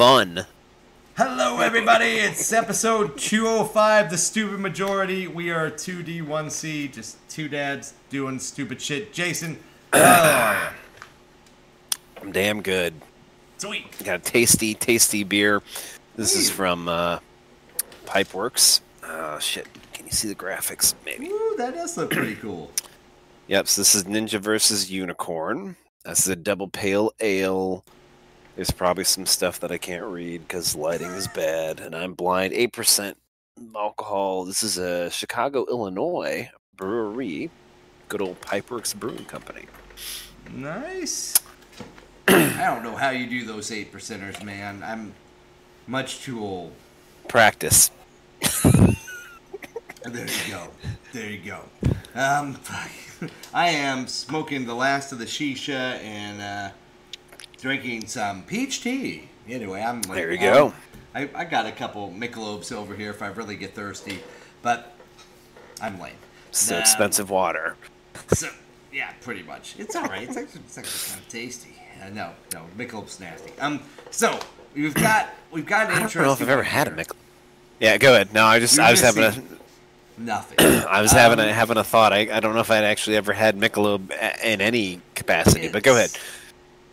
fun. Hello, everybody. It's episode 205, The Stupid Majority. We are 2D1C, just two dads doing stupid shit. Jason, how are you? I'm damn good. Sweet. Got a tasty, tasty beer. This is from uh, Pipeworks. Oh shit! Can you see the graphics? Maybe. Ooh, that does look pretty cool. Yep. So this is Ninja versus Unicorn. This is a double pale ale. There's probably some stuff that I can't read because lighting is bad and I'm blind. Eight percent alcohol. This is a Chicago, Illinois brewery. Good old Pipeworks Brewing Company. Nice. I don't know how you do those 8 percenters, man. I'm much too old. Practice. There you go. There you go. Um, I am smoking the last of the shisha and uh, drinking some peach tea. Anyway, I'm like, There you go. um, I, I got a couple Michelobs over here if I really get thirsty, but I'm lame. So expensive water. So, yeah, pretty much. It's all right. It's actually, it's actually kind of tasty. Uh, no, no, Michelob's nasty. Um, so we've got we've got an I don't know if I've ever had a. Michelob. Yeah, go ahead. No, I just You're I was having a Nothing. I was having Um, a having a thought. I, I don't know if I'd actually ever had Michelob in any capacity, but go ahead.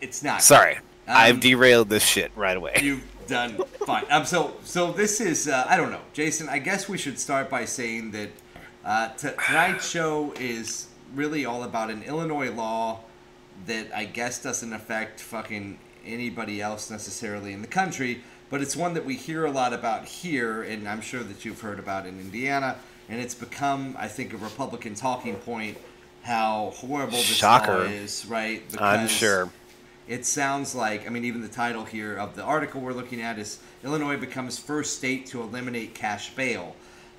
It's- not. Sorry, I've Um, derailed this shit right away. You've done fine. Um, so so this is uh, I don't know, Jason. I guess we should start by saying that uh, t- tonight's show is really all about an Illinois law that I guess doesn't affect fucking anybody else necessarily in the country, but it's one that we hear a lot about here, and I'm sure that you've heard about in Indiana, and it's become, I think, a Republican talking point. How horrible this Shocker. law is, right? I'm sure. It sounds like I mean even the title here of the article we're looking at is Illinois becomes first state to eliminate cash bail,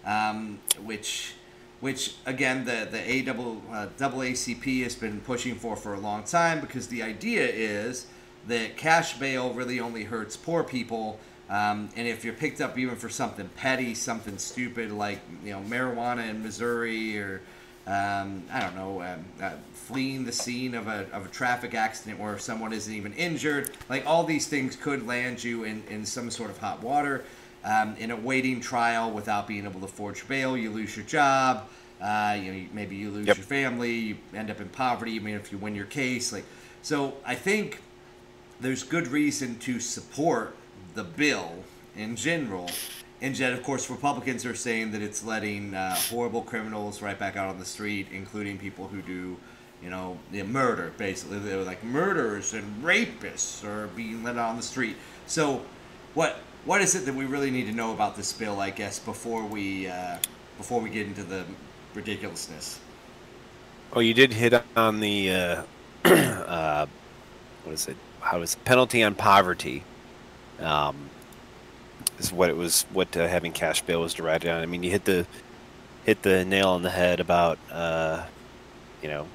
um, which which again the the A double uh, has been pushing for for a long time because the idea is that cash bail really only hurts poor people. Um, and if you're picked up even for something petty, something stupid like you know marijuana in Missouri or um, I don't know, um, uh, fleeing the scene of a, of a traffic accident where someone isn't even injured. Like all these things could land you in, in some sort of hot water. Um, in a waiting trial without being able to forge bail, you lose your job. Uh, you know, maybe you lose Yep. your family. You end up in poverty. I mean, if you win your case, like so, I think there's good reason to support the bill in general. And yet, of course, Republicans are saying that it's letting uh, horrible criminals right back out on the street, including people who do, you know, murder. Basically, they're like murderers and rapists are being let out on the street. So, what what is it that we really need to know about this bill? I guess before we uh, before we get into the ridiculousness. Oh, you did hit on the uh, uh, what is it? How is it? penalty on poverty? Um, is what it was. What uh, having cash bail was derived on. I mean, you hit the hit the nail on the head about uh, you know,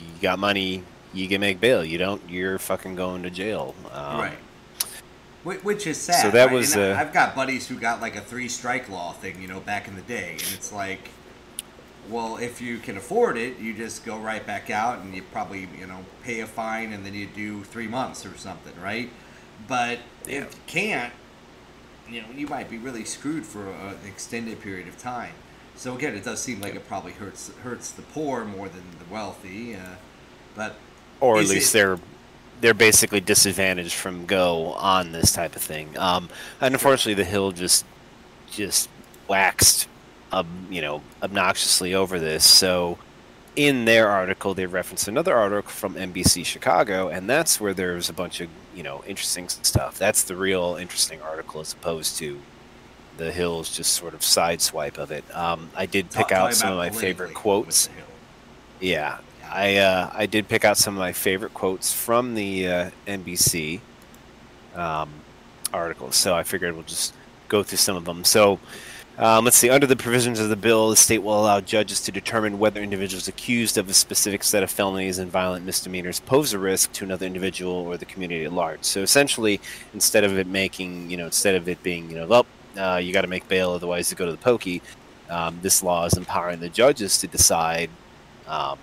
you got money, you can make bail. You don't, you're fucking going to jail. Um, right. Which is sad. so that right? was, And uh, I've got buddies who got like a three strike law thing, you know, back in the day, and it's like, well, if you can afford it, you just go right back out, and you probably, you know, pay a fine, and then you do three months or something, right? But Yeah. if you can't, you know, you might be really screwed for a- an extended period of time. So again, it does seem like it probably hurts hurts the poor more than the wealthy, uh, but or at least it- they're they're basically disadvantaged from go on this type of thing. Um, and unfortunately, the Hill just just waxed, um, you know, obnoxiously over this. So, in their article, they referenced another article from NBC Chicago, and that's where there's a bunch of you know interesting stuff. That's the real interesting article, as opposed to the Hill's just sort of sideswipe of it. Um, I did pick talk- out some of my favorite quotes. Yeah, I uh, I did pick out some of my favorite quotes from the uh, NBC um, articles, so I figured we'll just go through some of them. So. Um, let's see. Under the provisions of the bill, the state will allow judges to determine whether individuals accused of a specific set of felonies and violent misdemeanors pose a risk to another individual or the community at large. So essentially, instead of it making, you know, instead of it being, you know, well, uh, you got to make bail, otherwise you go to the pokey. Um, this law is empowering the judges to decide um,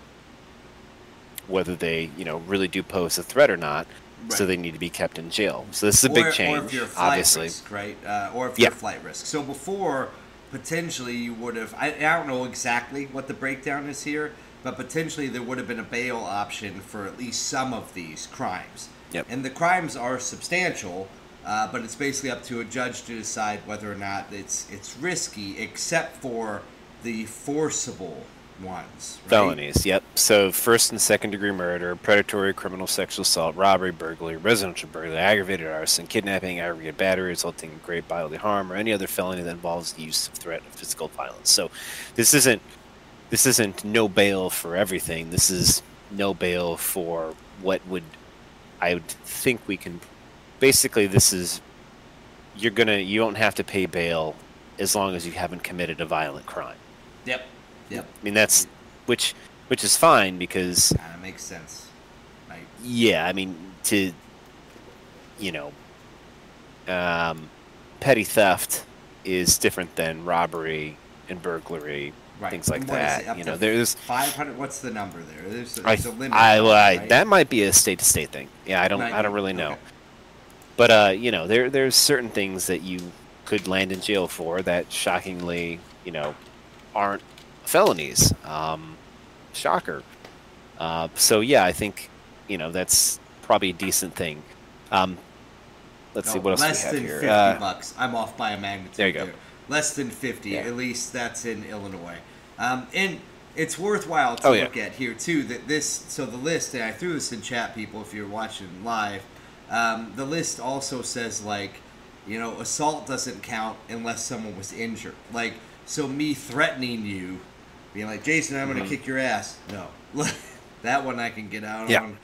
whether they, you know, really do pose a threat or not. so they need to be kept in jail. So this is a big change, or if you're flight obviously. risk, right? Uh, or if Yeah. you're flight risk. So before, potentially you would have. I, I don't know exactly what the breakdown is here, but potentially there would have been a bail option for at least some of these crimes. Yep. And the crimes are substantial, uh, but it's basically up to a judge to decide whether or not it's it's risky, except for the forcible ones. Right? Felonies, yep. So first and second degree murder, predatory criminal sexual assault, robbery, burglary, residential burglary, aggravated arson, kidnapping, aggravated battery resulting in great bodily harm, or any other felony that involves the use of threat of physical violence. So this isn't this isn't no bail for everything. This is no bail for what would I would think we can basically this is you're gonna you don't have to pay bail as long as you haven't committed a violent crime. Yep. Yep. I mean that's which which is fine because Kind of makes sense. Right. yeah, I mean to you know um, petty theft is different than robbery and burglary, Right. things like And what is that. You know, there's 500. What's the number there? There's, I, there's a limit. I, well, I right? that might be a state to state thing. Yeah, I don't I don't really know. Okay. But uh, you know, there there's certain things that you could land in jail for that shockingly, you know, aren't felonies. Um, shocker. Uh, so yeah, I think you know that's probably a decent thing. Um, let's see what else less we have than here. 50 Uh, bucks. I'm off by a magnitude. There you go. Less than 50. Yeah. At least that's in Illinois. Um, and it's worthwhile to Oh, yeah. look at here too. That this so the list, and I threw this in chat, people, if you're watching live. Um, the list also says like, you know, assault doesn't count unless someone was injured. Like, so me threatening you, being like, Jason, I'm Mm-hmm. gonna kick your ass. No, that one I can get out Yeah. on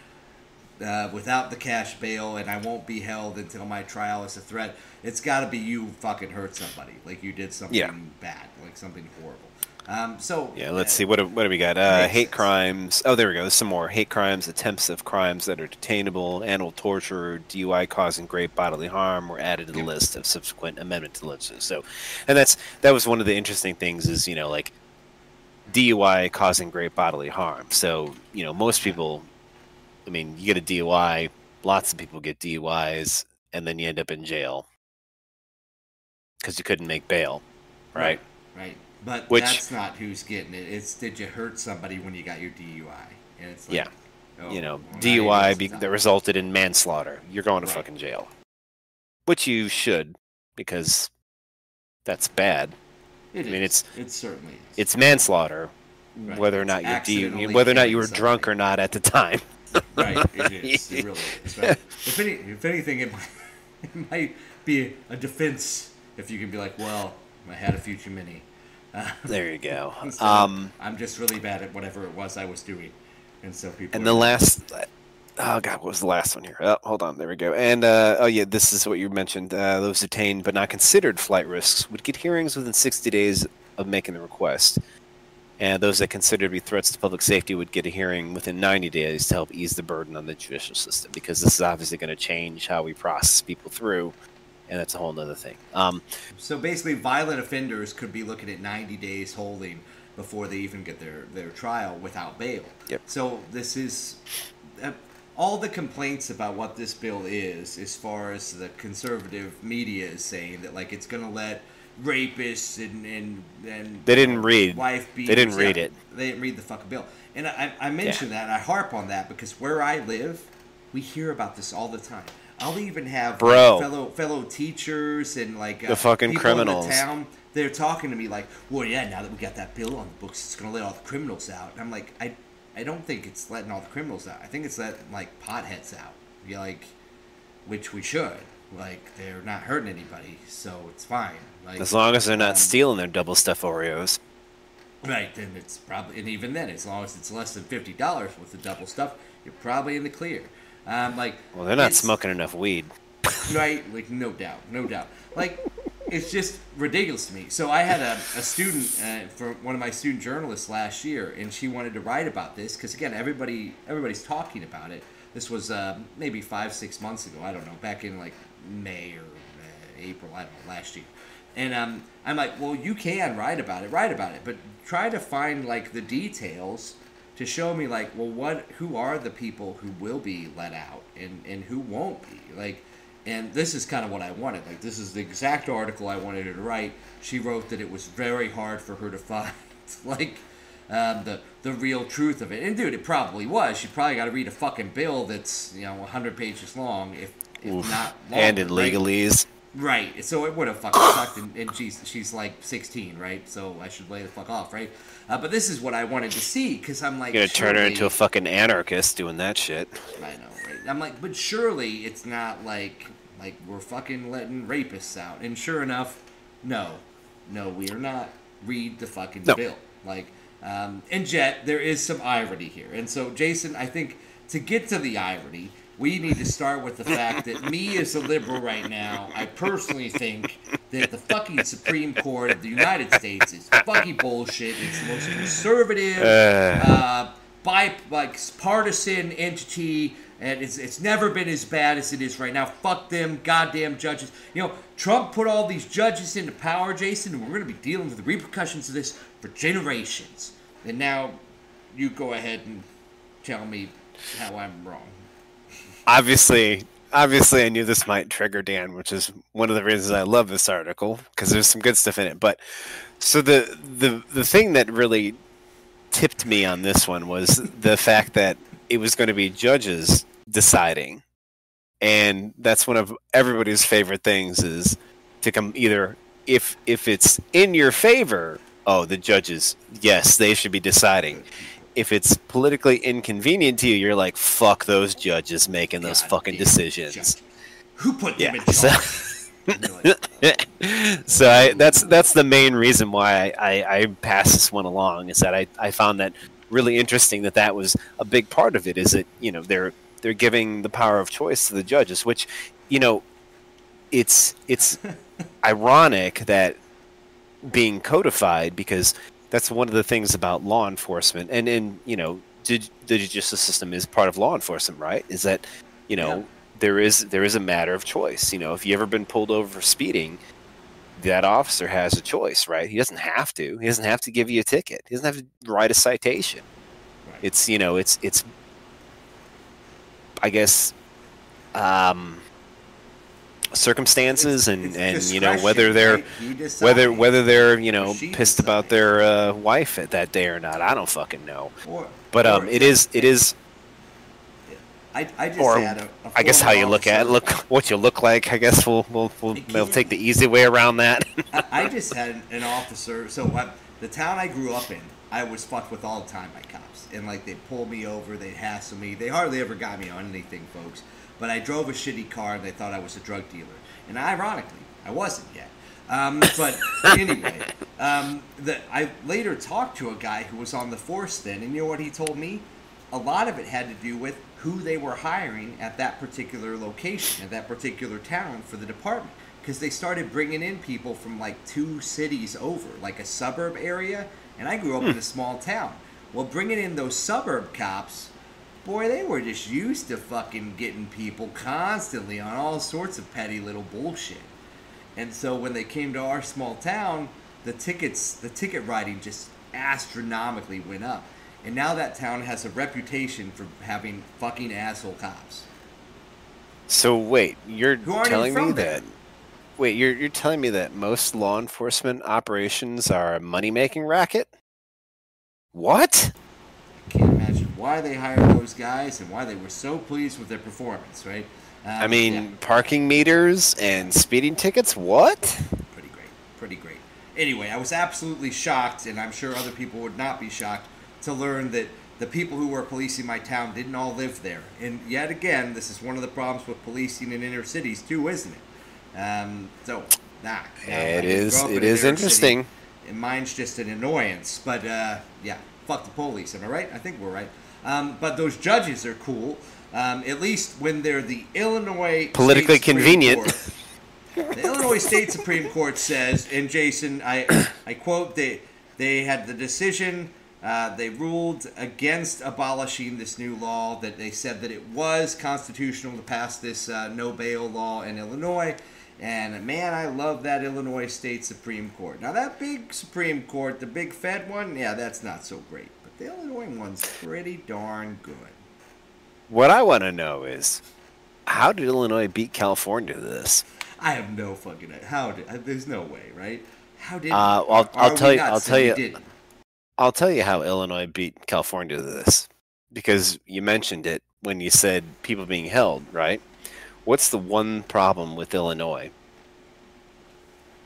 uh, without the cash bail, and I won't be held until my trial is a threat. It's got to be you fucking hurt somebody, like you did something Yeah. bad, like something horrible. Um, so Yeah, let's uh, see. What do, what do we got? Uh, hate sense. crimes. Oh, there we go. There's some more. Hate crimes, attempts of crimes that are detainable, animal torture, DUI causing great bodily harm were added to the list of subsequent amendment to the legislation. So, and that's that was one of the interesting things is you know like DUI causing great bodily harm. So you know most people, I mean, you get a DUI. Lots of people get DUIs, and then you end up in jail because you couldn't make bail, right? right. But Which- that's not who's getting it. It's did you hurt somebody when you got your DUI? And it's like, Yeah. oh, you know, DUI be, that resulted in manslaughter. You're going to Right. fucking jail, which you should because that's bad. It I mean, is. it's- it's certainly is. It's manslaughter, Right. whether or not you're whether or not you were drunk or not at the time. right. It is. It really is. Right. If any, if anything, it might, it might be a defense if you can be like, well, I had a few too many. Uh, There you go. so Um, I'm just really bad at whatever it was I was doing, and so people. and the last, oh god, what was the last one here? Oh, hold on, there we go. And uh, oh yeah, this is what you mentioned. Uh, those detained but not considered flight risks would get hearings within 60 days of making the request. And those that considered to be threats to public safety would get a hearing within 90 days to help ease the burden on the judicial system, because this is obviously going to change how we process people through, and that's a whole other thing. Um, So basically, violent offenders could be looking at 90 days holding before they even get their, their trial without bail. Yep. So this is uh, all the complaints about what this bill is, as far as the conservative media is saying that like it's going to let rapists and and and They didn't read. wife They didn't read yeah, it. They didn't read the fucking bill. And I, I mention that and I harp on that because where I live, we hear about this all the time. I'll even have like, fellow fellow teachers and like uh, The fucking people criminals. in the town. They're talking to me like, "Well, yeah, now that we got that bill on the books, it's gonna let all the criminals out." And I'm like, I, I don't think it's letting all the criminals out. I think it's letting like potheads out. Yeah, like, which we should. Like, they're not hurting anybody, so it's fine. Like, as long as they're not um, stealing their double stuff Oreos. Right, then it's probably, and even then, as long as it's less than fifty dollars worth of double stuff, you're probably in the clear. Um, like, Well, they're not smoking enough weed. right? Like, no doubt, no doubt. Like, it's just ridiculous to me. So I had a, a student uh, for one of my student journalists last year, and she wanted to write about this because again, everybody everybody's talking about it. This was uh, maybe five six months ago. I don't know, back in like May or uh, April. I don't know, last year. And um, I'm like, well, you can write about it, write about it, but try to find like the details to show me like, well, what, who are the people who will be let out and and who won't be like. And this is kind of what I wanted. Like, this is the exact article I wanted her to write. She wrote that it was very hard for her to find, like, um, the the real truth of it. And dude, it probably was. She probably got to read a fucking bill that's you know 100 pages long, if, if Oof. not longer, and in right? legalese. Right. So it would have fucking sucked, and, and she's she's like 16, right? So I should lay the fuck off, right? Uh, but this is what I wanted to see because I'm like, You're gonna turn her into a fucking anarchist doing that shit. I know, right? I'm like, but surely it's not like like we're fucking letting rapists out. And sure enough, no, no, we are not. Read the fucking No. bill. Like, um, and yet there is some irony here. And so, Jason, I think to get to the irony, we need to start with the fact that me as a liberal right now, I personally think that the fucking Supreme Court of the United States is fucking bullshit. It's the most conservative Uh. uh, bi like partisan entity, and it's it's never been as bad as it is right now. Fuck them, goddamn judges. You know, Trump put all these judges into power, Jason, and we're gonna be dealing with the repercussions of this for generations. And now, you go ahead and tell me how I'm wrong. obviously obviously i knew this might trigger dan which is one of the reasons i love this article because there's some good stuff in it but so the the the thing that really tipped me on this one was the fact that it was going to be judges deciding and that's one of everybody's favorite things is to come either if if it's in your favor oh the judges yes they should be deciding if it's politically inconvenient to you you're like fuck those judges making those God fucking decisions judges. Who put them Yeah, in so- charge? So I, that's that's the main reason why I, I, I passed this one along is that I, I found that really interesting that that was a big part of it is that you know they're they're giving the power of choice to the judges which you know it's it's ironic that being codified because that's one of the things about law enforcement. And and you know the, the judicial system is part of law enforcement right? Is that you know Yeah. there is there is a matter of choice. You know if you ever been pulled over for speeding that officer has a choice right? He doesn't have to. He doesn't have to give you a ticket. He doesn't have to write a citation. Right. it's you know it's it's i guess um circumstances and It's and you know whether they're right? Whether whether they're you know pissed about their uh, wife at that day or not. I don't fucking know. Or- but um it is it is I, I just or had a, a i guess how you look at it look what you look like i guess we'll we'll we'll, we'll take the easy way around that I, I just had an officer. So the town I grew up in, I was fucked with all the time by cops, and like they'd pull me over, they'd hassle me. They hardly ever got me on anything, folks. But I drove a shitty car, and they thought I was a drug dealer. And ironically, I wasn't yet. Um, but anyway, um, the, I later talked to a guy who was on the force then, and you know what he told me? A lot of it had to do with who they were hiring at that particular location, at that particular town for the department. Because they started bringing in people from like two cities over, like a suburb area. And I grew up in a hmm. small town. Well, bringing in those suburb cops, boy, they were just used to fucking getting people constantly on all sorts of petty little bullshit. And so when they came to our small town, the tickets, the ticket writing just astronomically went up. And now that town has a reputation for having fucking asshole cops. so wait you're Who aren't even telling me there. that wait you're you're telling me that most law enforcement operations are a money making racket what I can't imagine why they hired those guys and why they were so pleased with their performance, right? Um, I mean, yeah. parking meters and speeding tickets. What? pretty great pretty great anyway i was absolutely shocked and i'm sure other people would not be shocked to learn that the people who were policing my town didn't all live there and yet again this is one of the problems with policing in inner cities too isn't it um, so nah, nah, It is. grow in is inner interesting. city, and mine's just an annoyance but uh, yeah fuck the police am i right i think we're right um, but those judges are cool um, at least when they're the illinois Politically State convenient. Court. The Illinois State Supreme Court says, and Jason, I, I quote, they, they had the decision, uh, they ruled against abolishing this new law, that they said that it was constitutional to pass this uh, no bail law in Illinois. And man, I love that Illinois State Supreme Court. Now, that big Supreme Court, the big Fed one, yeah, that's not so great. But the Illinois one's pretty darn good. What I want to know is, how did Illinois beat California to this? I have no fucking how did. There's no way, right? How did? Uh, I'll- I'll tell you- I'll tell you- didn't? I'll tell you how Illinois beat California to this. Because you mentioned it when you said people being held, right? What's the one problem with Illinois?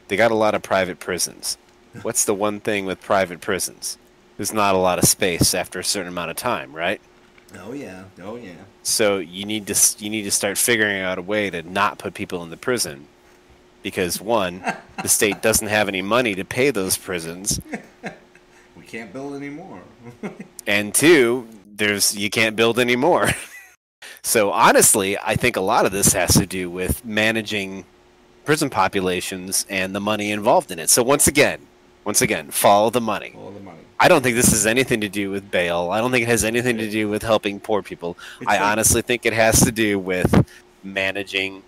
They got a lot of private prisons. What's the one thing with private prisons? There's not a lot of space after a certain amount of time, right? Oh yeah. Oh yeah. So you need to you need to start figuring out a way to not put people in the prison, because one, the state doesn't have any money to pay those prisons, can't build anymore. and two, there's you can't build anymore. so honestly, I think a lot of this has to do with managing prison populations and the money involved in it. So once again, once again, follow the money. All the money. I don't think this has anything to do with bail. I don't think it has anything to do with helping poor people. It's I like- honestly think it has to do with managing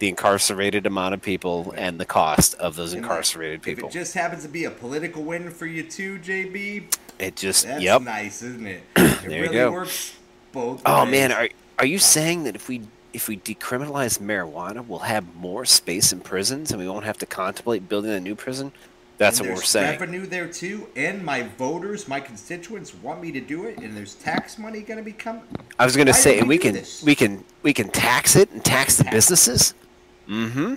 the incarcerated amount of people and the cost of those incarcerated people. If it just happens to be a political win for you too, JB, It just, that's yep. nice, isn't it? It There you go. works both Oh ways. man, are are you saying that if we if we decriminalize marijuana, we'll have more space in prisons and we won't have to contemplate building a new prison? That's And what we're there's saying. Revenue there too, and my voters, my constituents want me to do it, and there's tax money going to be coming. I was going to say, and we we can this? we can we can tax it and tax the Tax. businesses. Mm-hmm.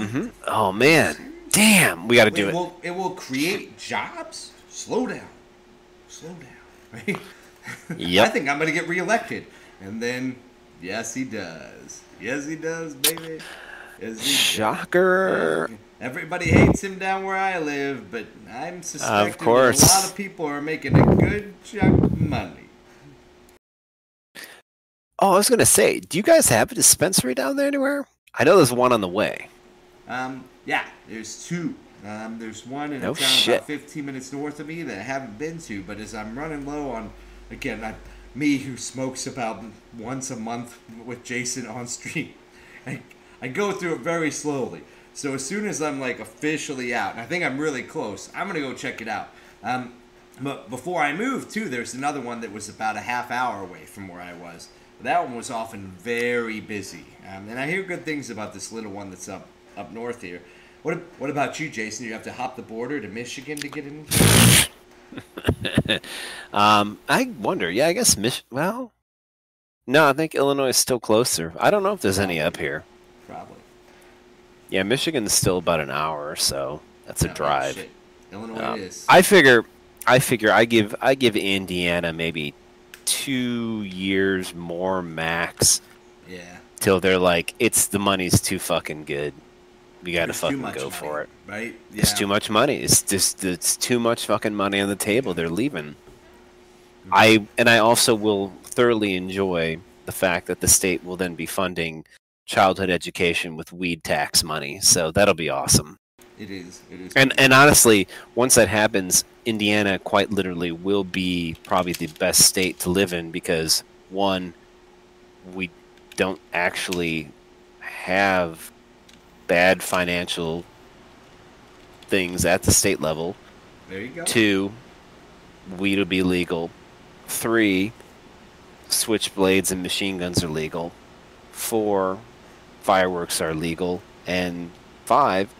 Mm-hmm. Oh man, damn, we got to do it it. will it will create jobs. Slow down, slow down. Right? I think I'm going to get reelected, and then yes, he does. Yes, he does, baby. Yes, he does. Shocker. Everybody hates him down where I live, but I'm suspecting of course. a lot of people are making a good chunk of money. Oh, I was going to say, do you guys have a dispensary down there anywhere? I know there's one on the way. Um, yeah, there's two. Um, there's one in No a town shit. about 15 minutes north of me that I haven't been to, but as I'm running low on, again, I, me who smokes about once a month with Jason on stream, I, I go through it very slowly. So as soon as I'm like officially out, and I think I'm really close, I'm gonna go check it out. Um, but before I moved too, there's another one that was about a half hour away from where I was. That one was often very busy, um, and I hear good things about this little one that's up up north here. What What about you, Jason? You have to hop the border to Michigan to get in. Um, I wonder. Yeah, I guess Mich. Well, no, I think Illinois is still closer. I don't know if there's any up here. Probably. Yeah, Michigan's still about an hour or so. That's a No, drive. shit. Illinois Um, is. I figure, I figure, I give, I give Indiana maybe two years more max yeah. till they're like, it's the money's too fucking good. We got to fucking go money, for it. Right. Yeah. It's too much money. It's just it's too much fucking money on the table. They're leaving. Mm-hmm. I and I also will thoroughly enjoy the fact that the state will then be funding childhood education with weed tax money. So that'll be awesome. It is. It is. And and honestly, once that happens, Indiana quite literally will be probably the best state to live in because one, we don't actually have bad financial things at the state level. there you go. Two, weed will be legal. Three, switchblades and machine guns are legal. Four, fireworks are legal. And five,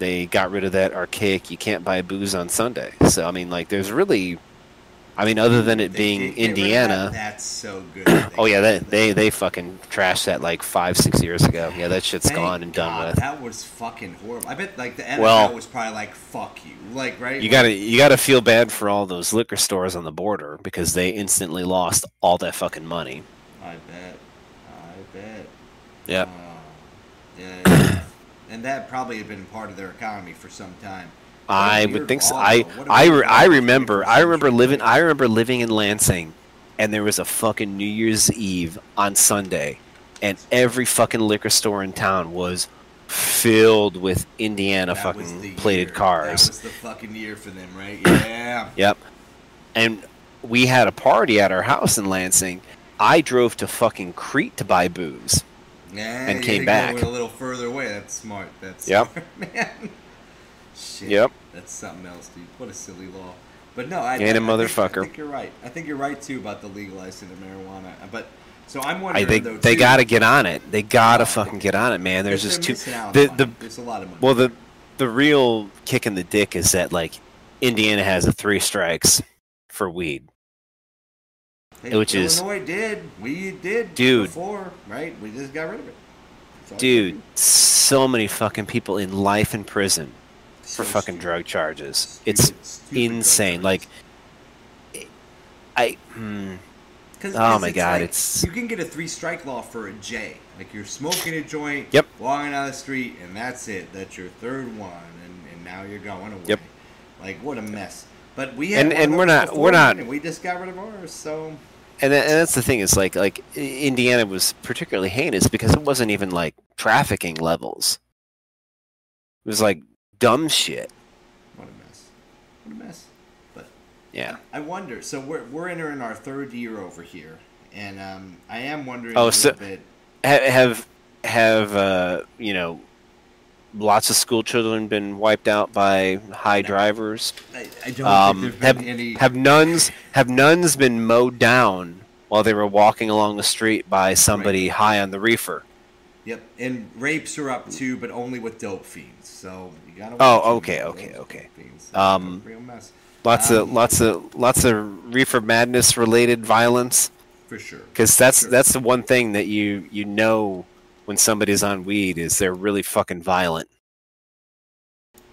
they got rid of that archaic you can't buy booze on Sunday. So I mean like there's really I mean other than it They being did get rid of that? Indiana That's so good. that Oh yeah, they, they they fucking trashed that like five, six years ago. Yeah, that shit's Thank gone and done with. That was fucking horrible. I bet like the NFL Well- was probably like, "Fuck you," like right. You Like, gotta you gotta feel bad for all those liquor stores on the border because they instantly lost all that fucking money. I bet. I bet. Yep. Uh, yeah, and that probably had been part of their economy for some time. What I would think so. I though. What a I, re- I remember I remember living I remember living in Lansing, and there was a fucking New Year's Eve on Sunday, and every fucking liquor store in town was filled with Indiana That fucking plated cars. That was the fucking year for them, right? Yeah. Yep. And we had a party at our house in Lansing. I drove to fucking Crete to buy booze. Yeah, And came think back. Went a little further away. That's smart. That's Yep. smart, man. Shit. Yep. That's something else, dude. What a silly law. But no, I, And a I think- motherfucker. I think you're right. I think you're right too about the legalizing of marijuana. But so I'm I, wondering they though. they too, got to get on it. They got to fucking get on it, man. There's just too missing out on the the There's a lot of money. well the the real kick in the dick is that like Indiana has a three strikes for weed. Hey, which is- Illinois did. We did Dude. before, right? We just got rid of it. That's all we Dude, so many fucking people in life in prison So for fucking stupid. drug charges. Stupid, it's stupid insane. Like I hmm, 'Cause- Oh 'cause my God, like, it's- you can get a three strike law for a J. Like you're smoking a joint, Yep. walking down the street, and that's it. That's your third one, and, and now you're going away. Yep. Like what a mess. But we and and we're not- we're not- and we just got rid of ours. So and, that, and that's the thing is like like Indiana was particularly heinous because it wasn't even like trafficking levels. It was like dumb shit. what a mess. What a mess. But Yeah. I wonder. So we're we're entering our third year over here, and um, I am wondering Oh, a little so- bit. Ha- Have have uh, you know lots of school children been wiped out by high drivers? I, I don't Um, think have there's been any. have nuns have nuns been mowed down while they were walking along the street by somebody high on the reefer? Yep, and rapes are up too, but only with dope fiends. So you gotta. Oh, okay, okay, okay. fiends. Um, real mess Lots Um, of lots of lots of reefer madness related violence for sure. because that's Sure. that's the one thing that you you know when somebody's on weed is they're really fucking violent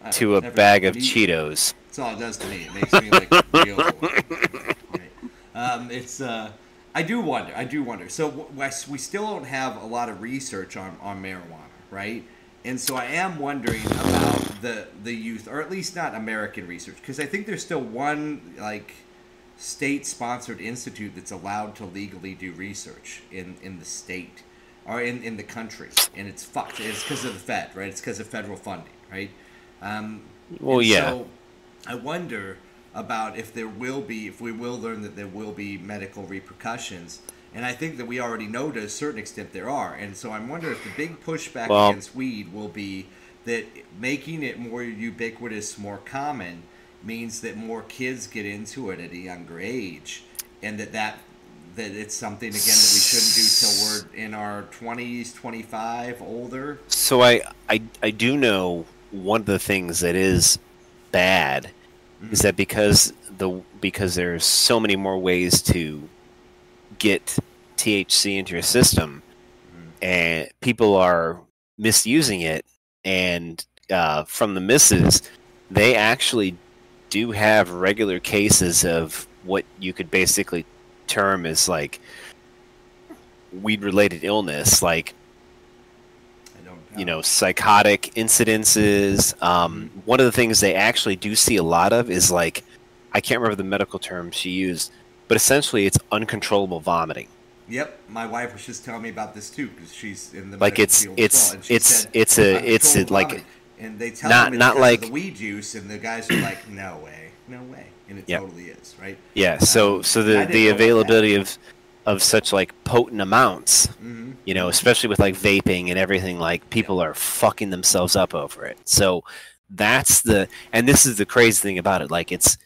to a bag of Cheetos. That's all it does to me. It makes me like real. Right. Um, it's. Uh, I do wonder. I do wonder. So w- Wes, we still don't have a lot of research on on marijuana, right? And so I am wondering about the the youth, or at least not American research, because I think there's still one like state-sponsored institute that's allowed to legally do research in in the state or in in the country, and it's fucked. It's because of the Fed, right? It's because of federal funding, right? Um, Well, yeah. So I wonder about if there will be, if we will learn that there will be medical repercussions. And I think that we already know to a certain extent there are. And so I'm wondering if the big pushback Well- against weed will be that making it more ubiquitous, more common, means that more kids get into it at a younger age, and that that that it's something again that we shouldn't do till we're in our 20s, 25, older. So I, I I do know one of the things that is bad is that because the because there's so many more ways to get THC into your system, and people are misusing it, and uh, from the misses, they actually do have regular cases of what you could basically term is like weed related illness, like I don't you know. psychotic incidences. Um, one of the things they actually do see a lot of is like i can't remember the medical term she used but essentially it's uncontrollable vomiting. Yep, my wife was just telling me about this too because she's in the Like, it's- it's- well, it's- said, it's a- it's a, like, and they tell not- them it's not like- the weed juice, and the guys are like, "No way, no way," and it totally is, right? yeah so Um, so the the availability of of such like potent amounts hmm you know especially with like vaping and everything like people are fucking themselves up over it. So that's the and this is the crazy thing about it like it's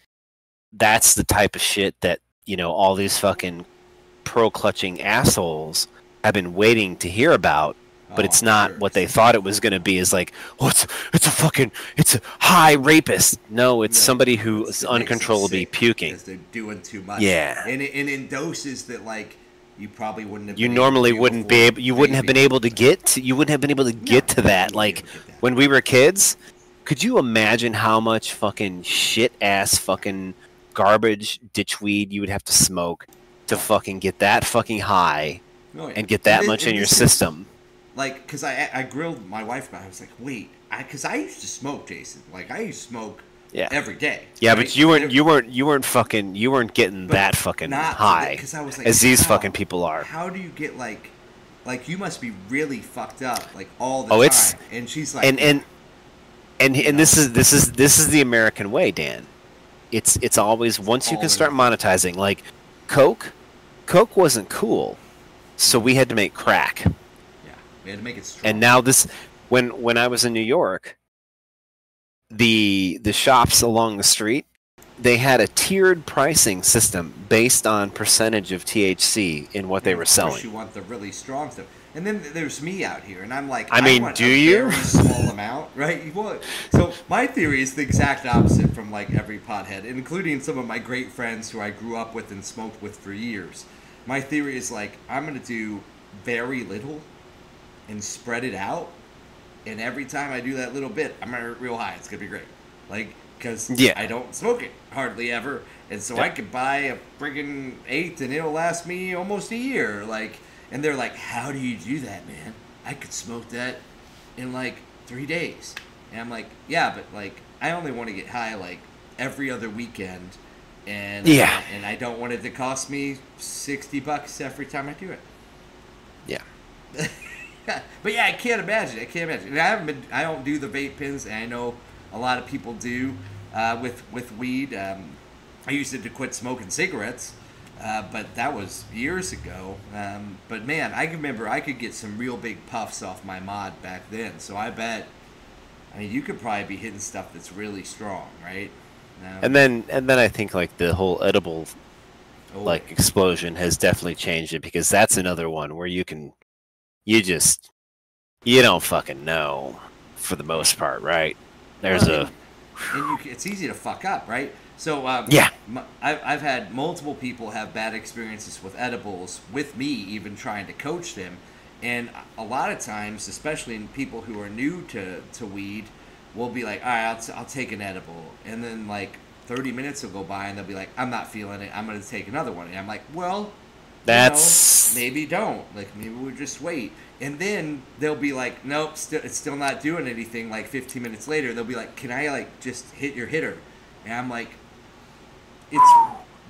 that's the type of shit that you know all these fucking pearl clutching assholes have been waiting to hear about but Oh, it's not sure. what they thought it was going to be is like oh it's it's a fucking it's a high rapist no it's somebody who is it makes them uncontrollably puking because they're doing too much. Yeah. and and in doses that like you probably wouldn't have. you been able to normally wouldn't be able you wouldn't have been able to get to, you wouldn't have been able to get No, to that like that. when we were kids could you imagine how much fucking shit ass fucking garbage ditchweed you would have to smoke to fucking get that fucking high Oh, yeah. and get that And much it- in your system like because I I grilled my wife about. it. I was like, wait, I because I used to smoke, Jason. Like I used to smoke Yeah. every day. yeah right? but you weren't you weren't you weren't fucking you weren't getting but that fucking not high because I was like, as these fucking people are How do you get like, like you must be really fucked up like all the Oh, time. it's- and she's like, and and and and this is this is this is the American way, Dan. It's it's always once you can start monetizing, like Coke. Coke wasn't cool, so we had to make crack. We had to make it strong. And now this, when when I was in New York, the the shops along the street, they had a tiered pricing system based on percentage of THC in what they were selling. you want the really strong stuff. And then there's me out here, and I'm like, I mean, want do a you? Very small amount, right? You want- So my theory is the exact opposite from like every pothead, including some of my great friends who I grew up with and smoked with for years. My theory is like I'm gonna do very little and spread it out, and every time I do that little bit, I'm gonna real high. It's gonna be great, like because Yeah. I don't smoke it hardly ever, and so Yeah. I could buy a friggin' eighth and it'll last me almost a year. Like, and they're like, "How do you do that, man? I could smoke that in like three days." And I'm like, "Yeah, but like I only want to get high like every other weekend." And Yeah. Uh, and I don't want it to cost me sixty bucks every time I do it. Yeah. but yeah, I can't imagine. I can't imagine. I haven't been. I don't do the vape pens, and I know a lot of people do uh, with with weed. Um, I used it to quit smoking cigarettes, uh, but that was years ago. Um, but man, I can remember I could get some real big puffs off my mod back then. So I bet. I mean, you could probably be hitting stuff that's really strong, right? And then and then I think like the whole edible oh, like explosion has definitely changed it because that's another one where you can you just you don't fucking know for the most part, right? There's Well, a and you, it's easy to fuck up, right? So um, Yeah. I've had multiple people have bad experiences with edibles, with me even trying to coach them, and a lot of times, especially in people who are new to, to weed, will be like, all right, I'll, t- I'll take an edible, and then like 30 minutes will go by, and they'll be like, I'm not feeling it, I'm gonna take another one, and I'm like, well. You know, That's- maybe don't. Like maybe we'll just wait. And then they'll be like nope still it's still not doing anything. Like 15 minutes later they'll be like can i like just hit your hitter? And i'm like it's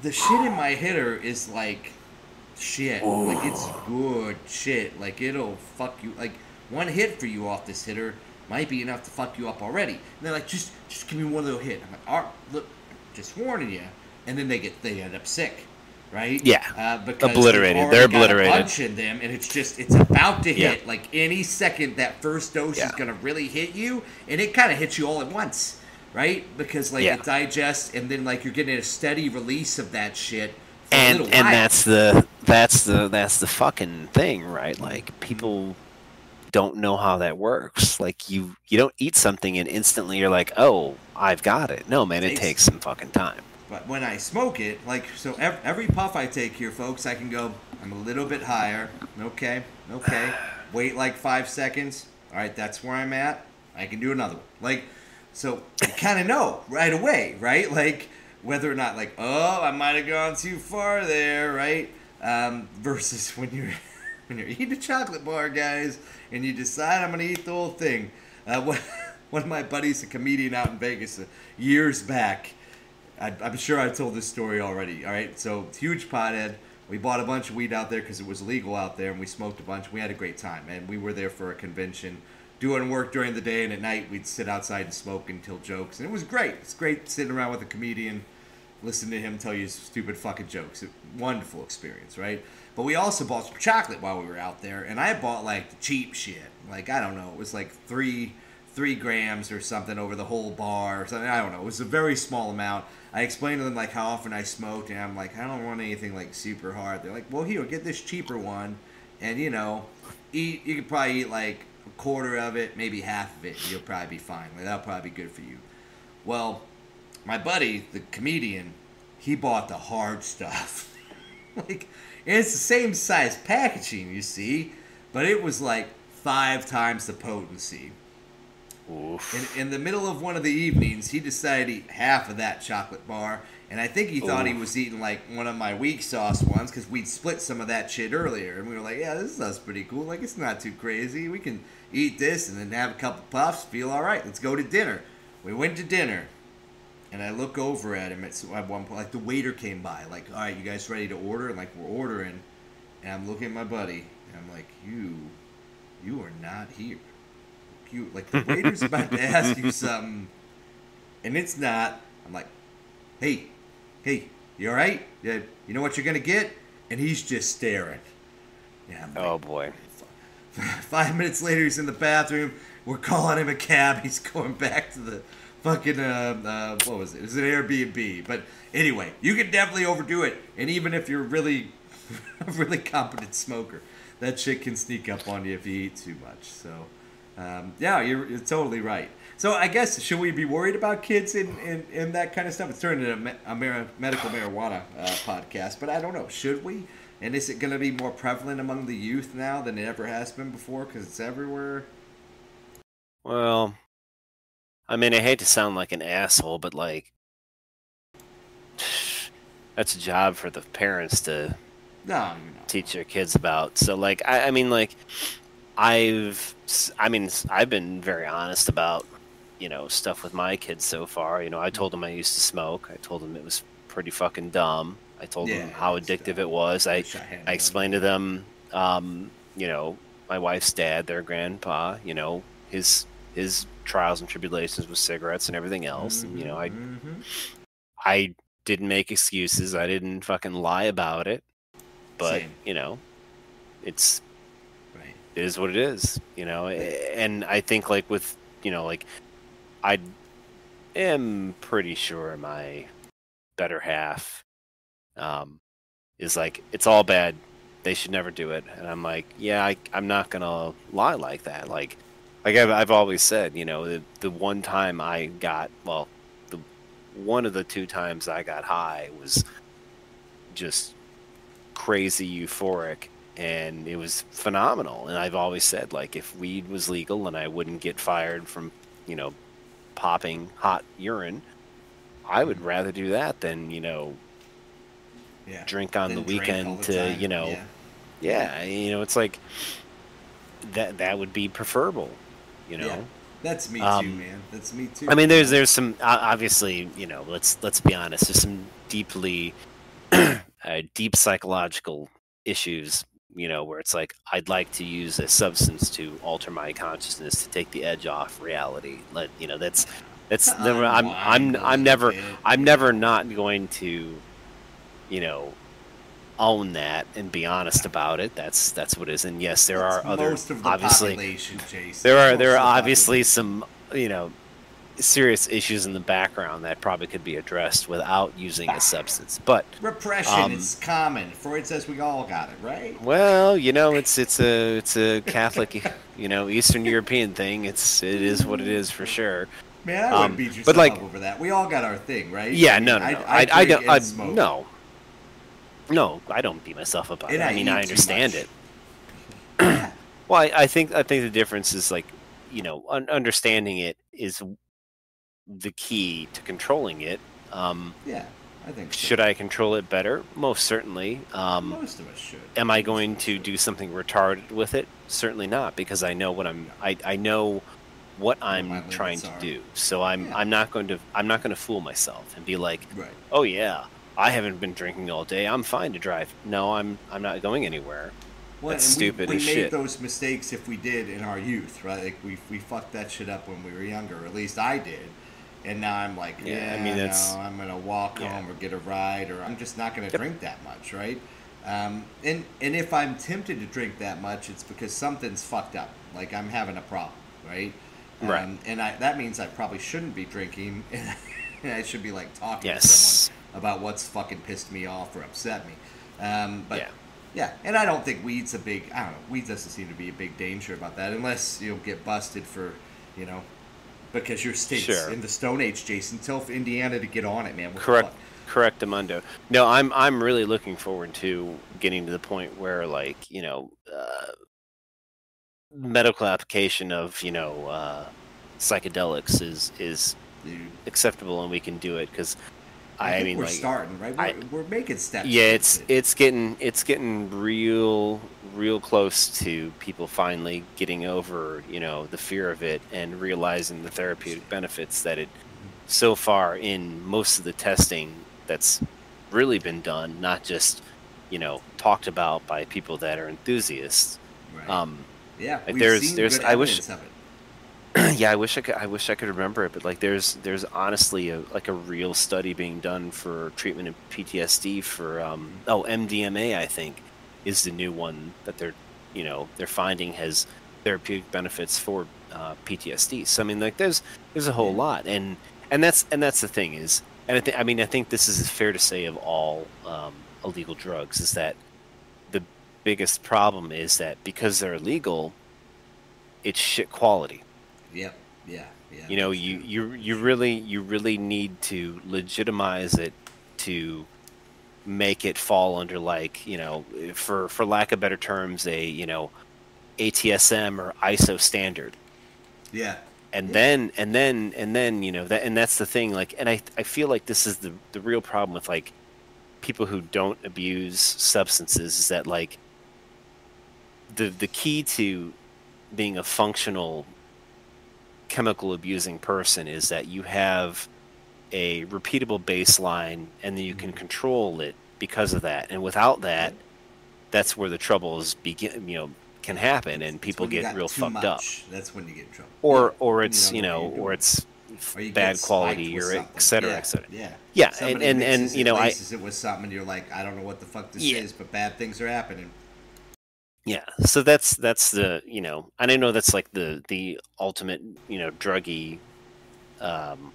the shit in my hitter is like shit. Like it's good shit. Like it'll fuck you like one hit for you off this hitter might be enough to fuck you up already. And they're like just just give me one little hit. I'm like all right look just warning you and then they get they end up sick right Yeah. uh, because Obliterated. They're got a obliterated. bunch in them and it's just it's about to Yeah. hit like any second that first dose is gonna really hit you and it kind of hits you all at once right because like Yeah. it digests and then like you're getting a steady release of that shit for a and and that's the that's the that's the fucking thing, right? Like people don't know how that works. Like you you don't eat something and instantly you're like, "Oh, I've got it." No, man, it Takes- takes some fucking time. But when I smoke it, like so, every, every puff I take here, folks, I can go. I'm a little bit higher. Okay, okay. Wait like five seconds. All right, that's where I'm at. I can do another one. Like, so you kind of know right away, right? Like whether or not, like, oh, I might have gone too far there, right? Um, versus when you're when you're eating a chocolate bar, guys, and you decide I'm gonna eat the whole thing. Uh, one, one of my buddies, a comedian out in Vegas, uh, years back. I, I'm sure I've told this story already. All right, so huge pothead. We bought a bunch of weed out there because it was legal out there, and we smoked a bunch. We had a great time, and we were there for a convention, doing work during the day, and at night we'd sit outside and smoke and tell jokes, and it was great. It's great sitting around with a comedian, listening to him tell you stupid fucking jokes. A wonderful experience, right? But we also bought some chocolate while we were out there, and I bought like the cheap shit. Like I don't know, it was like three three grams or something over the whole bar or something. I don't know. It was a very small amount. I explained to them like how often I smoked, and I'm like, I don't want anything like super hard. They're like, well, here, get this cheaper one, and you know, eat. You could probably eat like a quarter of it, maybe half of it. You'll probably be fine. Like that'll probably be good for you. Well, my buddy, the comedian, he bought the hard stuff. like, it's the same size packaging, you see, but it was like five times the potency. Oof. In, in the middle of one of the evenings, he decided to eat half of that chocolate bar, and I think he thought he was eating like one of my weak sauce ones because we'd split some of that shit earlier, and we were like, "Yeah, this is pretty cool. Like, it's not too crazy. We can eat this and then have a couple puffs, feel all right. Let's go to dinner." We went to dinner, and I look over at him at, at one point. Like the waiter came by, like, "All right, you guys ready to order?" And like we're ordering, and I'm looking at my buddy, and I'm like, "You, you are not here." You like the waiter's about to ask you something and it's not i'm like hey hey you all right yeah, you know what you're gonna get and he's just staring yeah I'm like, Oh boy. five minutes later he's in the bathroom we're calling him a cab he's going back to the fucking uh, uh, what was it? It was an Airbnb. But anyway, you can definitely overdo it, and even if you're really, a really competent smoker, that shit can sneak up on you if you eat too much. So, um, yeah, you're, you're totally right. So I guess should we be worried about kids in, in, in that kind of stuff? It's turned into a, me- a mar- medical marijuana uh, podcast, but I don't know. Should we? And is it going to be more prevalent among the youth now than it ever has been before because it's everywhere? Well, I mean, I hate to sound like an asshole, but like, that's a job for the parents to No, teach their kids about. So, like, I, I mean, like, I've, I mean, I've been very honest about, you know, stuff with my kids so far. You know, I told them I used to smoke. I told them it was pretty fucking dumb. I told Yeah, them how addictive dumb. it was. I, I I explained to them, um, you know, my wife's dad, their grandpa, you know, his his trials and tribulations with cigarettes and everything else. And you know, I Mhm. I didn't make excuses. I didn't fucking lie about it. But Same. you know, it's. It is what it is. You know, and I think like with you know like I am pretty sure my better half um, is like it's all bad. They should never do it. And I'm like, yeah, I, I'm not gonna lie like that. Like, like I've, I've always said, you know, the, the one time I got well, the one of the two times I got high was just crazy euphoric and it was phenomenal and i've always said like if weed was legal and i wouldn't get fired from you know popping hot urine i would rather do that than you know Yeah. drink on the weekend the to time. you know Yeah. yeah you know it's like that that would be preferable you know Yeah. That's me too, Um, man. That's me too. I mean, there's there's some obviously, you know, let's let's be honest. There's some deeply uh, deep psychological issues, you know, where it's like I'd like to use a substance to alter my consciousness to take the edge off reality. Let you know that's that's never, I'm I'm I'm never. I'm never not going to, you know, own that and be honest about it. That's that's what it is. And yes, there That's are other the obviously Jason. there are Most there are obviously some you know serious issues in the background that probably could be addressed without using a substance but Repression Um, is common. Freud says we all got it, right? well you know it's it's a it's a catholic you know eastern european thing it's it is what it is for sure Man, I Um, wouldn't beat yourself but, like- up over that. We all got our thing, right? yeah I mean, no no no I, i, I, don't I, smoke. no no i don't beat myself up about And it i I mean i understand it well I, I think i think the difference is like you know un- understanding it is the key to controlling it um yeah, I think so. Should I control it better? Most certainly. Um, Most of us should. am I going to do something retarded with it? Certainly not, because I know what I'm. I, I know what I'm trying to are. do. So I'm. Yeah. I'm not going to. I'm not going to fool myself and be like, Right. oh yeah, I haven't been drinking all day. I'm fine to drive. No, I'm. I'm not going anywhere. Well, That's stupid we, we as made those mistakes if we did in our youth, right? Like we we fucked that shit up when we were younger. At least I did. And now I'm like, Yeah, yeah, I mean, no, that's- I'm gonna walk yeah. home or get a ride, or I'm just not gonna Yep. drink that much, right? Um, and and if I'm tempted to drink that much, it's because something's fucked up. Like I'm having a problem, right? Right. Um, and I, that means I probably shouldn't be drinking, and I should be like talking to someone about what's fucking pissed me off or upset me. Um, but Yeah. yeah, and I don't think weed's a big. I don't know. Weed doesn't seem to be a big danger about that, unless you'll get busted for, you know, because your state's Sure. in the Stone Age, Jason. Tell Indiana to get on it, man. What Correct. Correct, Amundo. No, I'm. I'm really looking forward to getting to the point where, like, you know, uh, medical application of you know uh, psychedelics is is acceptable and we can do it because I, think mean we're like starting right. We're, I- we're making steps. yeah it's it. it's getting it's getting real real close to people finally getting over you know the fear of it and realizing the therapeutic benefits that it so far in most of the testing that's really been done not just you know talked about by people that are enthusiasts Right. um yeah, like, there's- seen there's- I wish- yeah, I wish I could. I wish I could remember it, but like, there's there's honestly a like a real study being done for treatment of PTSD for um oh MDMA I think is the new one that they're you know they're finding has therapeutic benefits for uh, PTSD. So I mean like there's there's a whole lot, and and that's and that's the thing is, and I think I mean I think this is fair to say of all um, illegal drugs is that the biggest problem is that because they're illegal, it's shit quality. Yep. Yeah. Yeah. You know, you you you really you really need to legitimize it to make it fall under like you know for for lack of better terms a you know ATSM or ISO standard Yeah. and Yeah. then and then and then you know that and that's the thing like and I I feel like this is the the real problem with like people who don't abuse substances is that like the the key to being a functional chemical abusing person is that you have a repeatable baseline and then you can control it because of that and without that that's where the troubles begin you know can happen and people get real fucked up That's when you get in trouble. or or it's you know you're or it's Or bad quality or something. et cetera yeah. et cetera Yeah. Yeah, and- Somebody and- and, you know, I- it with something, you're like, I don't know what the fuck this Yeah. is, but bad things are happening. Yeah, so that's that's the you know, and I know that's like the the ultimate you know druggy um,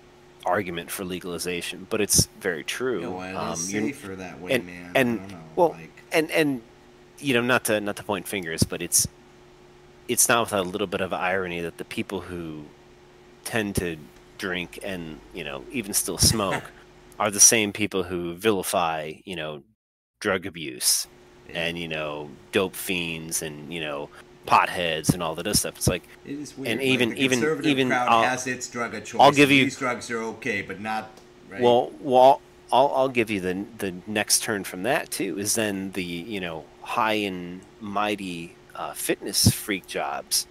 argument for legalization, but it's very true. You know, it um, safer that way, and- man. and, know. well, like, and and you know, not to not to point fingers, but it's it's not without a little bit of irony that the people who tend to drink and you know even still smoke are the same people who vilify you know drug abuse yeah, and you know dope fiends and you know potheads and all that other stuff. It's like it is weird. and like, even- even- conservative even, crowd I'll- has its drug of choice. I'll give you- these drugs are okay, but not. Right? Well, well, I'll I'll give you the the next turn from that too is then the you know high and mighty uh, fitness freak jobs.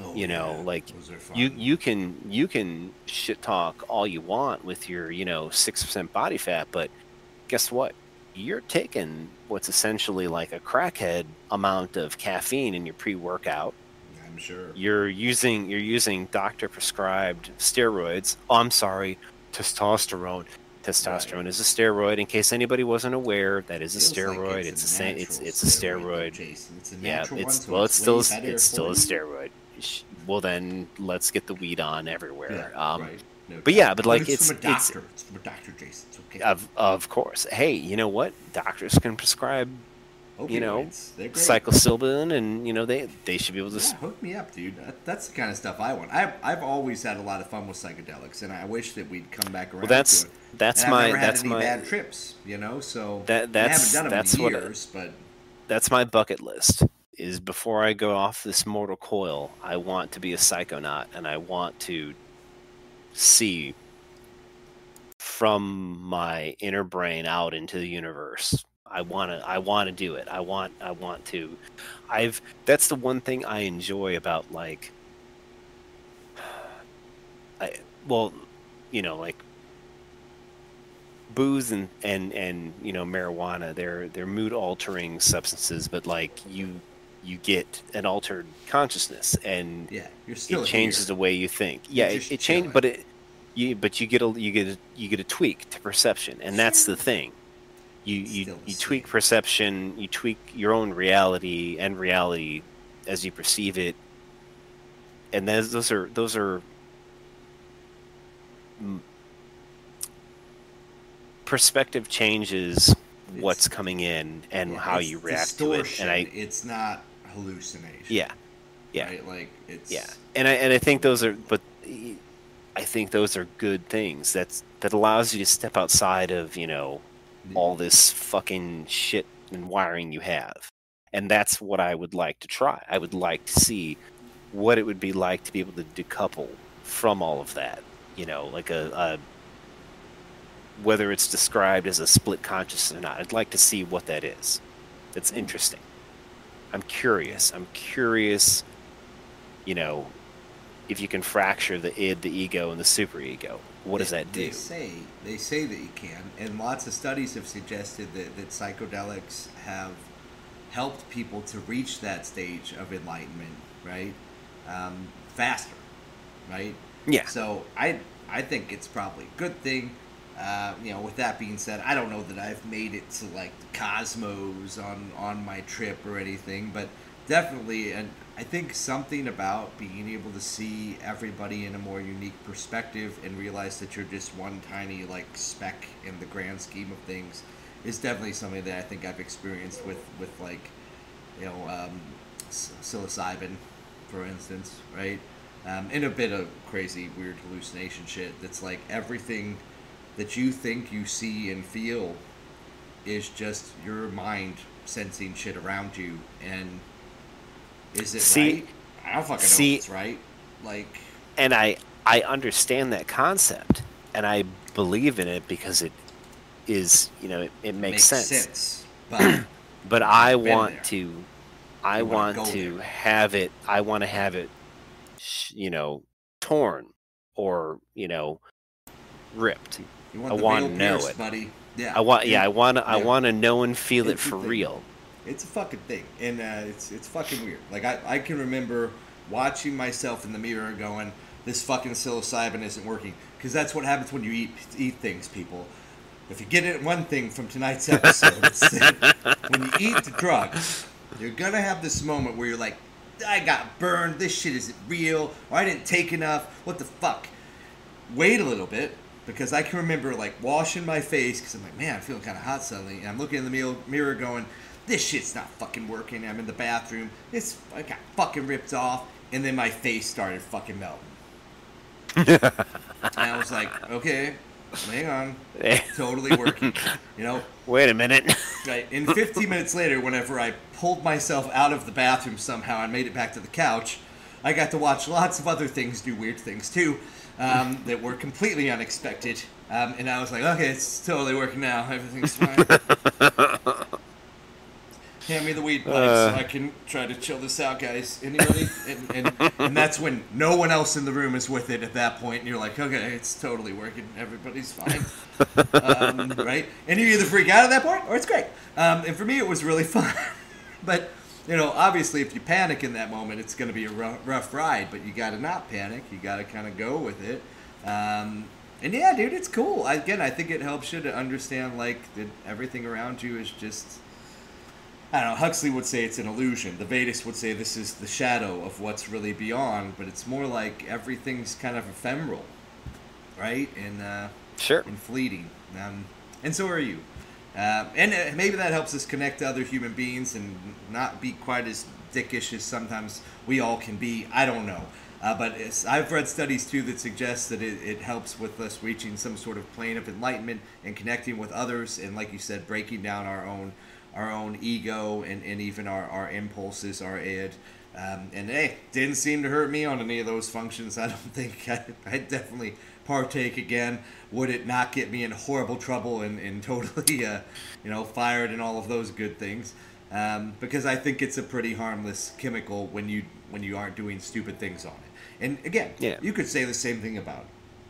Oh, you know, yeah, like, those are fun. You you can you can shit talk all you want with your you know six percent body fat, but guess what? You're taking what's essentially like a crackhead amount of caffeine in your pre workout. I'm sure. You're using you're using doctor prescribed steroids. Oh, I'm sorry, testosterone. Testosterone Right. is a steroid. In case anybody wasn't aware, that is a Feels like steroid. it's a same. It's it's a steroid. Jason. It's a Yeah, it's well, it's still it's still a steroid. Well, then let's get the weed on everywhere. Yeah, um, right. No but yeah, but, like, it's, it's- from a it's- doctor. It's, from a doctor, Jason. It's okay. Of of course. Hey, you know what? Doctors can prescribe you know, Opioids, psilocybin, and you know they they should be able to. Yeah, hook me up, dude. That, that's the kind of stuff I want. I've, I've always had a lot of fun with psychedelics, and I wish that we'd come back around Well, that's to it. that's and my I've never had that's any my bad trips, you know. So That- I that's- haven't done them that's in what I- but that's my bucket list is before I go off this mortal coil, I want to be a psychonaut and I want to see from my inner brain out into the universe. I want to I want to do it. I want I want to I've that's the one thing I enjoy about like I well, you know, like booze and and and you know marijuana they're they're mood altering substances but like you you get an altered consciousness and yeah, you're still it changes here. the way you think yeah You're it, it changes but it you but you get a you get a, you get a tweak to perception and that's the thing. You you, you tweak perception you tweak your own reality and reality as you perceive it. And those those are those are perspective changes what's It's- coming in and Yeah, how you react to it and i it's not hallucination. yeah. Yeah. Right? Like it's yeah. And i and i think those are but think those are good things. That's that allows you to step outside of you know all this fucking shit and wiring you have. And that's what i would like to try. I would like to see what it would be like to be able to decouple from all of that you know like a, a whether it's described as a split consciousness or not. I'd like to see what that is. That's interesting. I'm curious. I'm curious you know if you can fracture the id the ego and the superego what does They- that do They say they say that you can, and lots of studies have suggested that, that psychedelics have helped people to reach that stage of enlightenment, right? Um, faster, right? yeah So I I think it's probably a good thing. Uh, you know, with that being said, I don't know that I've made it to like the cosmos on on my trip or anything, but definitely, and I think something about being able to see everybody in a more unique perspective and realize that you're just one tiny like speck in the grand scheme of things is definitely something that I think I've experienced with with like you know um, psilocybin, for instance, right? Um, and a bit of crazy, weird hallucination shit. That's like everything that you think you see and feel is just your mind sensing shit around you and is it See- right? I don't fucking see- know if it's right. Like and I I understand that concept and I believe in it because it is you know it, it makes, sense. But But I want there. to I You want to there. have it I want to have it you know torn or you know ripped. you want I wanna know pierced, it. buddy. Yeah. I want yeah I want to I want to know and feel it for real. It's a fucking thing, and uh, it's it's fucking weird. Like I, I can remember watching myself in the mirror, going, "This fucking psilocybin isn't working," because that's what happens when you eat eat things, people. If you get it one thing from tonight's episode, it's when you eat the drugs, you're gonna have this moment where you're like, "I got burned. This shit isn't real. Or I didn't take enough. What the fuck?" wait a little bit because I can remember like washing my face because I'm like, man, I'm feeling kind of hot suddenly, and I'm looking in the mirror, mirror going, this shit's not fucking working. I'm in the bathroom, This I got fucking ripped off, and then my face started fucking melting. and I was like, okay, hang on, totally working, you know. Wait a minute. Right. And 15 minutes later, whenever I pulled myself out of the bathroom somehow and made it back to the couch, I got to watch lots of other things do weird things too um, that were completely unexpected. Um, and I was like, okay, it's totally working now. Everything's fine. Hand me the weed pipe Uh. so I can try to chill this out, guys. Anybody? and, and, and that's when no one else in the room is with it at that point, and you're like, okay, it's totally working. Everybody's fine um, right? And you either freak out at that point or it's great. Um, and for me, it was really fun. but you know, obviously, if you panic in that moment, it's going to be a rough, rough ride. But you got to not panic. You got to kind of go with it. Um, and yeah, dude, it's cool. Again, I think it helps you to understand like that everything around you is just. I don't know. Huxley would say it's an illusion. The Vedas would say this is the shadow of what's really beyond. But it's more like everything's kind of ephemeral, right? And uh, Sure. and fleeting. Um, and so are you. Uh, and uh, maybe that helps us connect to other human beings and not be quite as dickish as sometimes we all can be. I don't know. Uh, but it's, I've read studies too that suggest that it, it helps with us reaching some sort of plane of enlightenment and connecting with others, and like you said, breaking down our own our own ego and, and even our, our impulses, our id. Um, and hey, didn't seem to hurt me on any of those functions. I don't think I, I'd definitely partake again. Would it not get me in horrible trouble and, and totally, uh, you know, fired and all of those good things? Um, because I think it's a pretty harmless chemical when you when you aren't doing stupid things on it. And again, Yeah. you could say the same thing about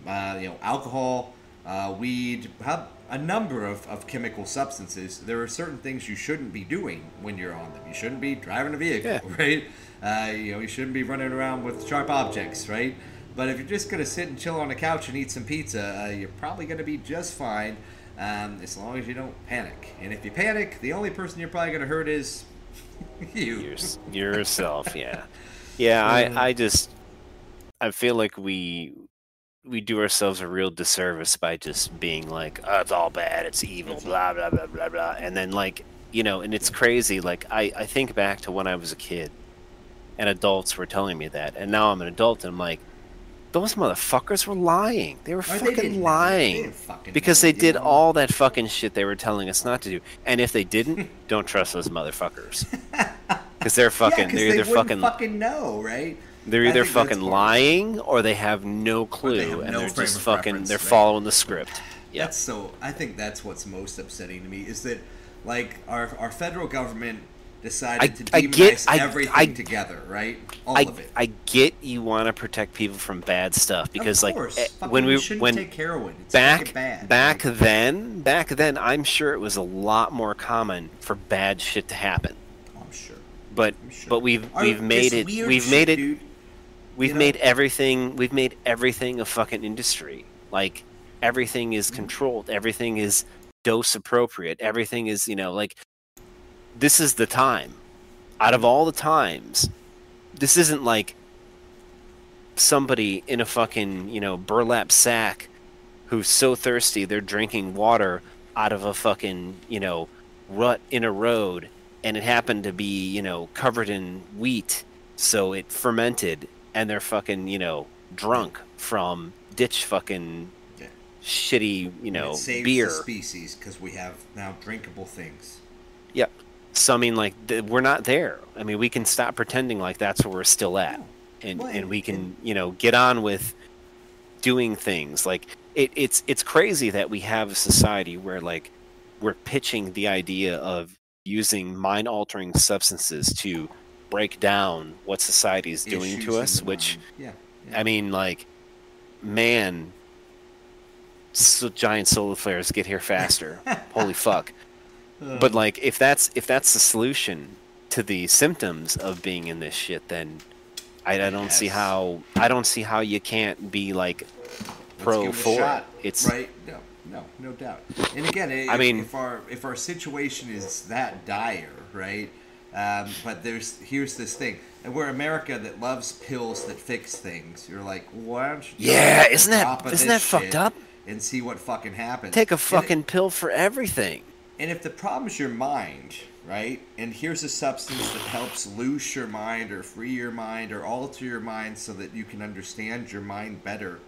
uh, you know alcohol, uh, weed, how, a number of, of chemical substances. There are certain things you shouldn't be doing when you're on them. You shouldn't be driving a vehicle, Yeah. right? Uh, you know, you shouldn't be running around with sharp objects, right? But if you're just gonna sit and chill on the couch and eat some pizza, uh, you're probably gonna be just fine, um, as long as you don't panic. And if you panic, the only person you're probably gonna hurt is you. Yours, yourself, yeah, yeah. I, I just, I feel like we, we do ourselves a real disservice by just being like, oh, it's all bad, it's evil, mm-hmm. blah blah blah blah blah, and then like, you know, and it's crazy. Like I, I think back to when I was a kid, and adults were telling me that, and now I'm an adult, and I'm like, those motherfuckers were lying. They were Or fucking. They lying. didn't fucking because they did all that fucking shit they were telling us not to do. And if they didn't, don't trust those motherfuckers. Because they're fucking, yeah, they're they either fucking, fucking know, right? They're either fucking lying or they have no clue, they have and no they're just fucking, they're right? following the script. Yeah, That's so. I think that's what's most upsetting to me is that, like, our our federal government decided I- to I demonize get- I- everything I- together, right? All I, of it. I get you want to protect people from bad stuff because like eh, when we shouldn't when take heroin, it's back bad. back Like, then back then I'm sure it was a lot more common for bad shit to happen. I'm sure. But I'm sure. but we've we've made it we've shit, made it dude. We've You know? made everything. We've made everything a fucking industry. Like everything is Mm-hmm. controlled. Everything is dose appropriate. Everything is you know like this is the time. Out of all the times this isn't like somebody in a fucking you know burlap sack who's so thirsty they're drinking water out of a fucking you know rut in a road and it happened to be you know covered in wheat so it fermented and they're fucking you know drunk from ditch fucking Yeah. shitty you know beer the species because we have now drinkable things. Yep. So I mean, like th- we're not there. I mean, we can stop pretending like that's where we're still at, No. and Well, and and- we can and- you know get on with doing things. Like it, it's it's crazy that we have a society where like we're pitching the idea of using mind altering substances to break down what society is doing to us. Which yeah, yeah. I mean, like man, so giant solar flares get here faster. Holy fuck but like if that's if that's the solution to the symptoms of being in this shit then i, I don't see how i don't see how you can't be like pro give it a for it shot. it's right. No, no, no doubt. And again, if, I mean- if our if our situation is that dire, right? Um, but there's here's this thing, and we're America that loves pills that fix things. You're like, why don't you? Yeah, isn't that- isn't that fucked up? And see what fucking happens. take a And it- fucking pill for everything And if the problem's your mind, right? And here's a substance that helps loose your mind or free your mind or alter your mind so that you can understand your mind better.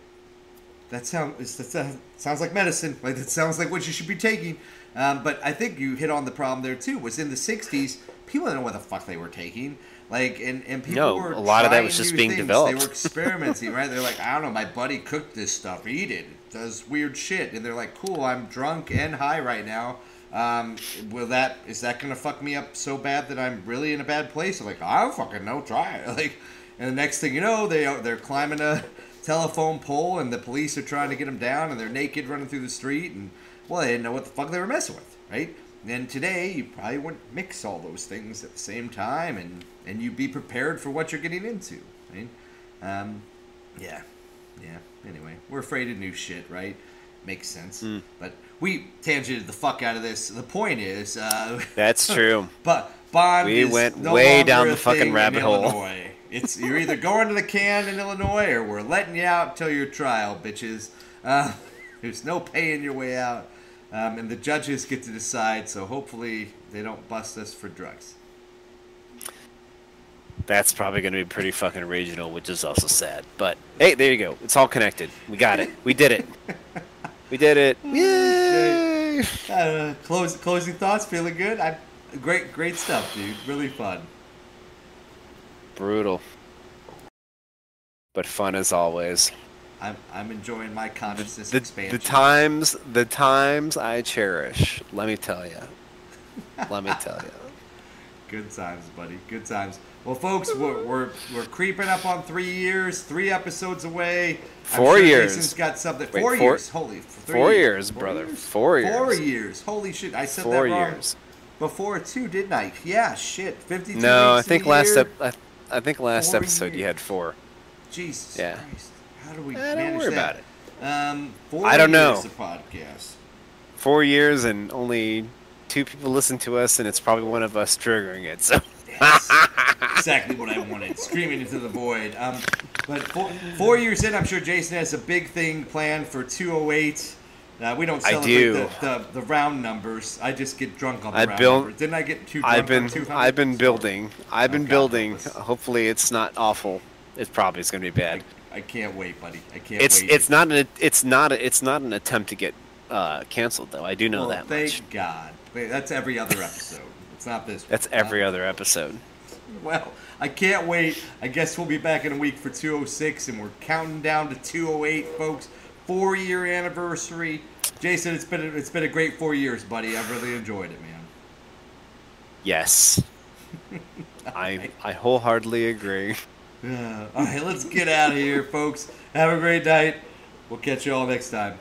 That sounds that sounds- sounds like medicine. Like that sounds like what you should be taking. Um, but I think you hit on the problem there too. Was in the '60s, people didn't know what the fuck they were taking. Like, and, and people No, were a lot of that was just being things. developed. They were experimenting, right? They're like, I don't know, my buddy cooked this stuff. Eat it. It does weird shit. And they're like, cool, I'm drunk and high right now. Um, will that is that gonna fuck me up so bad that I'm really in a bad place? I'm like, I don't fucking know. Try it. Like, and the next thing you know, they they're climbing a telephone pole, and the police are trying to get them down, and they're naked running through the street, and well, they didn't know what the fuck they were messing with, right? And today, you probably wouldn't mix all those things at the same time, and and you'd be prepared for what you're getting into, right? Um, yeah, yeah. Anyway, we're afraid of new shit, right? Makes sense. But we tangented the fuck out of this. The point is, uh, that's true but Bond We went no way down the fucking rabbit hole. Illinois. It's you're either going to the can in Illinois or we're letting you out till your trial, bitches. Uh, there's no paying your way out, um, and the judges get to decide. So hopefully they don't bust us for drugs. that's probably going to be pretty fucking regional which is also sad but hey there you go it's all connected we got it we did it we did it yay Uh, close, closing thoughts. Feeling good. I, great, great stuff, dude. Really fun. brutal but fun as always I'm, I'm enjoying my consciousness the, expansion. the times the times I cherish. Let me tell you. Let me tell you. Good times, buddy. Good times. Well, folks, we're, we're, we're creeping up on three years, three episodes away. Four sure years. Jason's got something. Wait, four, four- years. Holy. Three four years, brother. Four Four years. years. Holy shit. I said Four that wrong years. before, too, didn't I? Yeah, shit. 52 No, I think last ep- I, I think last Four episode you had four. Jesus Yeah. Christ. How do we Eh, don't worry that? about Um, four I don't know. podcast. Four years and only two people listen to us, and it's probably one of us triggering it. So Yes. exactly what I wanted, screaming into the void. Um, but four, four years in, I'm sure Jason has a big thing planned for 208. Uh, we don't celebrate do. The, the, the round numbers. I just get drunk on the I round built- numbers. Didn't I get too drunk I've been I've been building. I've been Oh, God, building. Hopefully, it's not awful. It probably is going to be bad. I can't wait, buddy. I can't It's wait. it's not an it's not a, it's not an attempt to get uh, canceled though. I do know well, that thank much. God. Wait, That's every other episode. It's not this. That's one. every other episode. Well, I can't wait. I guess we'll be back in a week for 206, and we're counting down to 208, folks. Four year anniversary. Jason, it's been a, it's been a great four years, buddy. I've really enjoyed it, man. Yes. I I wholeheartedly agree. Uh, all right, let's get out of here, folks. Have a great night. We'll catch you all next time.